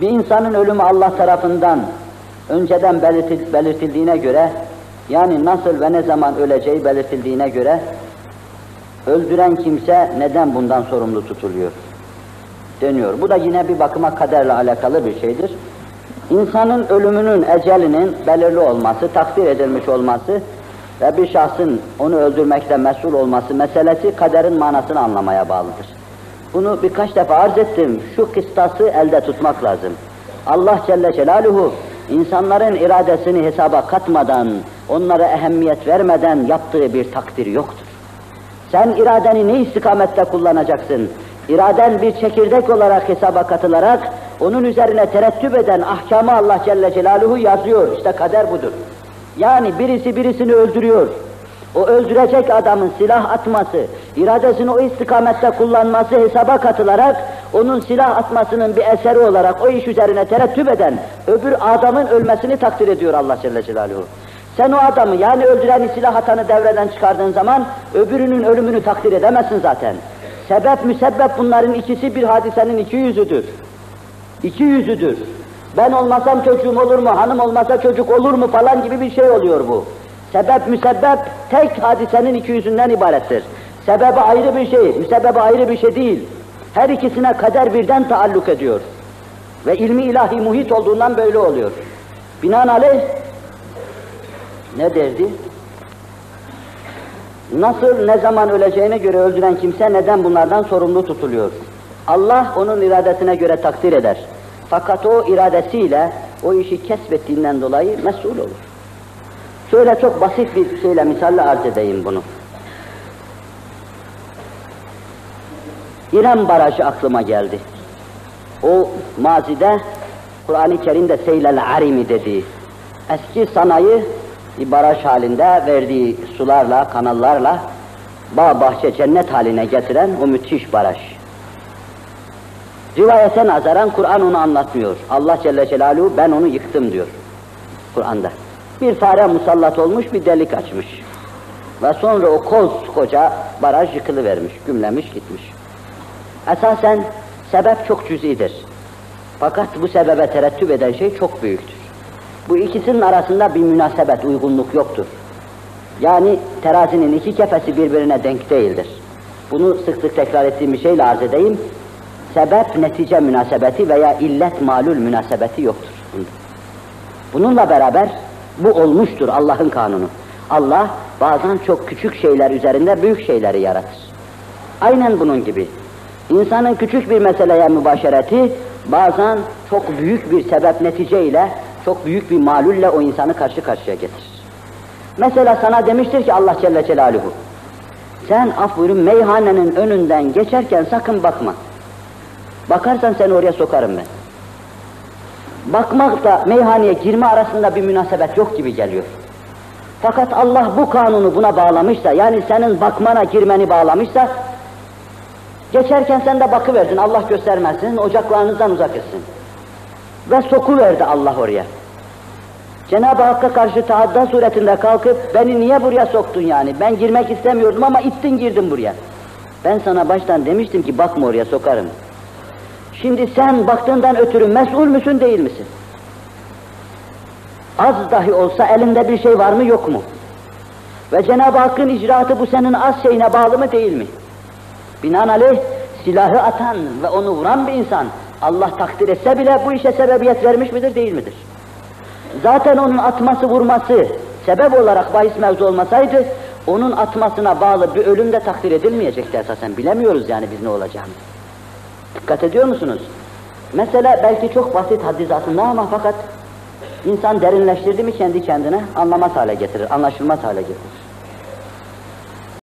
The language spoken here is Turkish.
Bir insanın ölümü Allah tarafından önceden belirtil, belirtildiğine göre, yani nasıl ve ne zaman öleceği belirtildiğine göre, öldüren kimse neden bundan sorumlu tutuluyor? deniyor. Bu da yine bir bakıma kaderle alakalı bir şeydir. İnsanın ölümünün, ecelinin belirli olması, takdir edilmiş olması ve bir şahsın onu öldürmekle mesul olması meselesi kaderin manasını anlamaya bağlıdır. Bunu birkaç defa arz ettim. Şu kıstası elde tutmak lazım. Allah Celle Celaluhu insanların iradesini hesaba katmadan, onlara ehemmiyet vermeden yaptığı bir takdir yoktur. Sen iradeni ne istikamette kullanacaksın? İraden bir çekirdek olarak hesaba katılarak onun üzerine terettüp eden ahkamı Allah Celle Celaluhu yazıyor. İşte kader budur. Yani birisi birisini öldürüyor. O öldürecek adamın silah atması, iradesini o istikamette kullanması hesaba katılarak onun silah atmasının bir eseri olarak o iş üzerine terettüp eden öbür adamın ölmesini takdir ediyor Allah Celle Celaluhu. Sen o adamı yani öldüreni silah atanı devreden çıkardığın zaman öbürünün ölümünü takdir edemezsin zaten. Sebep müsebbep bunların ikisi bir hadisenin iki yüzüdür. İki yüzüdür. Ben olmasam çocuğum olur mu, hanım olmasa çocuk olur mu falan gibi bir şey oluyor bu. Sebep müsebbep tek hadisenin iki yüzünden ibarettir. Sebebi ayrı bir şey, müsebbebi ayrı bir şey değil. Her ikisine kader birden taalluk ediyor. Ve ilmi ilahi muhit olduğundan böyle oluyor. Binaenaleyh ne derdi? Nasıl, ne zaman öleceğine göre öldüren kimse neden bunlardan sorumlu tutuluyor? Allah onun iradesine göre takdir eder. Fakat o iradesiyle o işi kesbettiğinden dolayı mesul olur. Şöyle çok basit bir şeyle misalle arz edeyim bunu. İrem Barajı aklıma geldi. O mazide Kur'an-ı Kerim'de Seylel Arimi dediği eski sanayi baraj halinde verdiği sularla, kanallarla bağ bahçe cennet haline getiren o müthiş baraj. Rivayete nazaran Kur'an onu anlatmıyor. Allah Celle Celaluhu ben onu yıktım diyor Kur'an'da. Bir fare musallat olmuş bir delik açmış. Ve sonra o koz koca baraj yıkılıvermiş, gümlemiş gitmiş. Esasen sebep çok cüzidir. Fakat bu sebebe terettüp eden şey çok büyüktür. Bu ikisinin arasında bir münasebet, uygunluk yoktur. Yani terazinin iki kefesi birbirine denk değildir. Bunu sık sık tekrar ettiğim bir şeyle arz edeyim. Sebep netice münasebeti veya illet malul münasebeti yoktur. Bununla beraber bu olmuştur Allah'ın kanunu. Allah bazen çok küçük şeyler üzerinde büyük şeyleri yaratır. Aynen bunun gibi. İnsanın küçük bir meseleye mübaşereti bazen çok büyük bir sebep netice ile çok büyük bir malulle o insanı karşı karşıya getirir. Mesela sana demiştir ki Allah Celle Celaluhu, sen af buyurun meyhanenin önünden geçerken sakın bakma. Bakarsan seni oraya sokarım ben. Bakmakla meyhaneye girme arasında bir münasebet yok gibi geliyor. Fakat Allah bu kanunu buna bağlamışsa, yani senin bakmana girmeni bağlamışsa, geçerken sen de bakıverdin, Allah göstermesin, ocaklarınızdan uzak etsin. Ve sokuverdi Allah oraya. Cenab-ı Hakk'a karşı taadda suretinde kalkıp beni niye buraya soktun yani? Ben girmek istemiyordum ama ittin girdim buraya. Ben sana baştan demiştim ki bakma oraya sokarım. Şimdi sen baktığından ötürü mesul müsün değil misin? Az dahi olsa elinde bir şey var mı yok mu? Ve Cenab-ı Hakk'ın icraatı bu senin az şeyine bağlı mı değil mi? Binaenaleyh silahı atan ve onu vuran bir insan Allah takdir etse bile bu işe sebebiyet vermiş midir değil midir? Zaten onun atması vurması sebep olarak bahis mevzu olmasaydı onun atmasına bağlı bir ölüm de takdir edilmeyecekti esasen. Bilemiyoruz yani biz ne olacağını. Dikkat ediyor musunuz? Mesela belki çok basit haddizatında ama fakat insan derinleştirdi mi kendi kendine anlamaz hale getirir, anlaşılmaz hale getirir.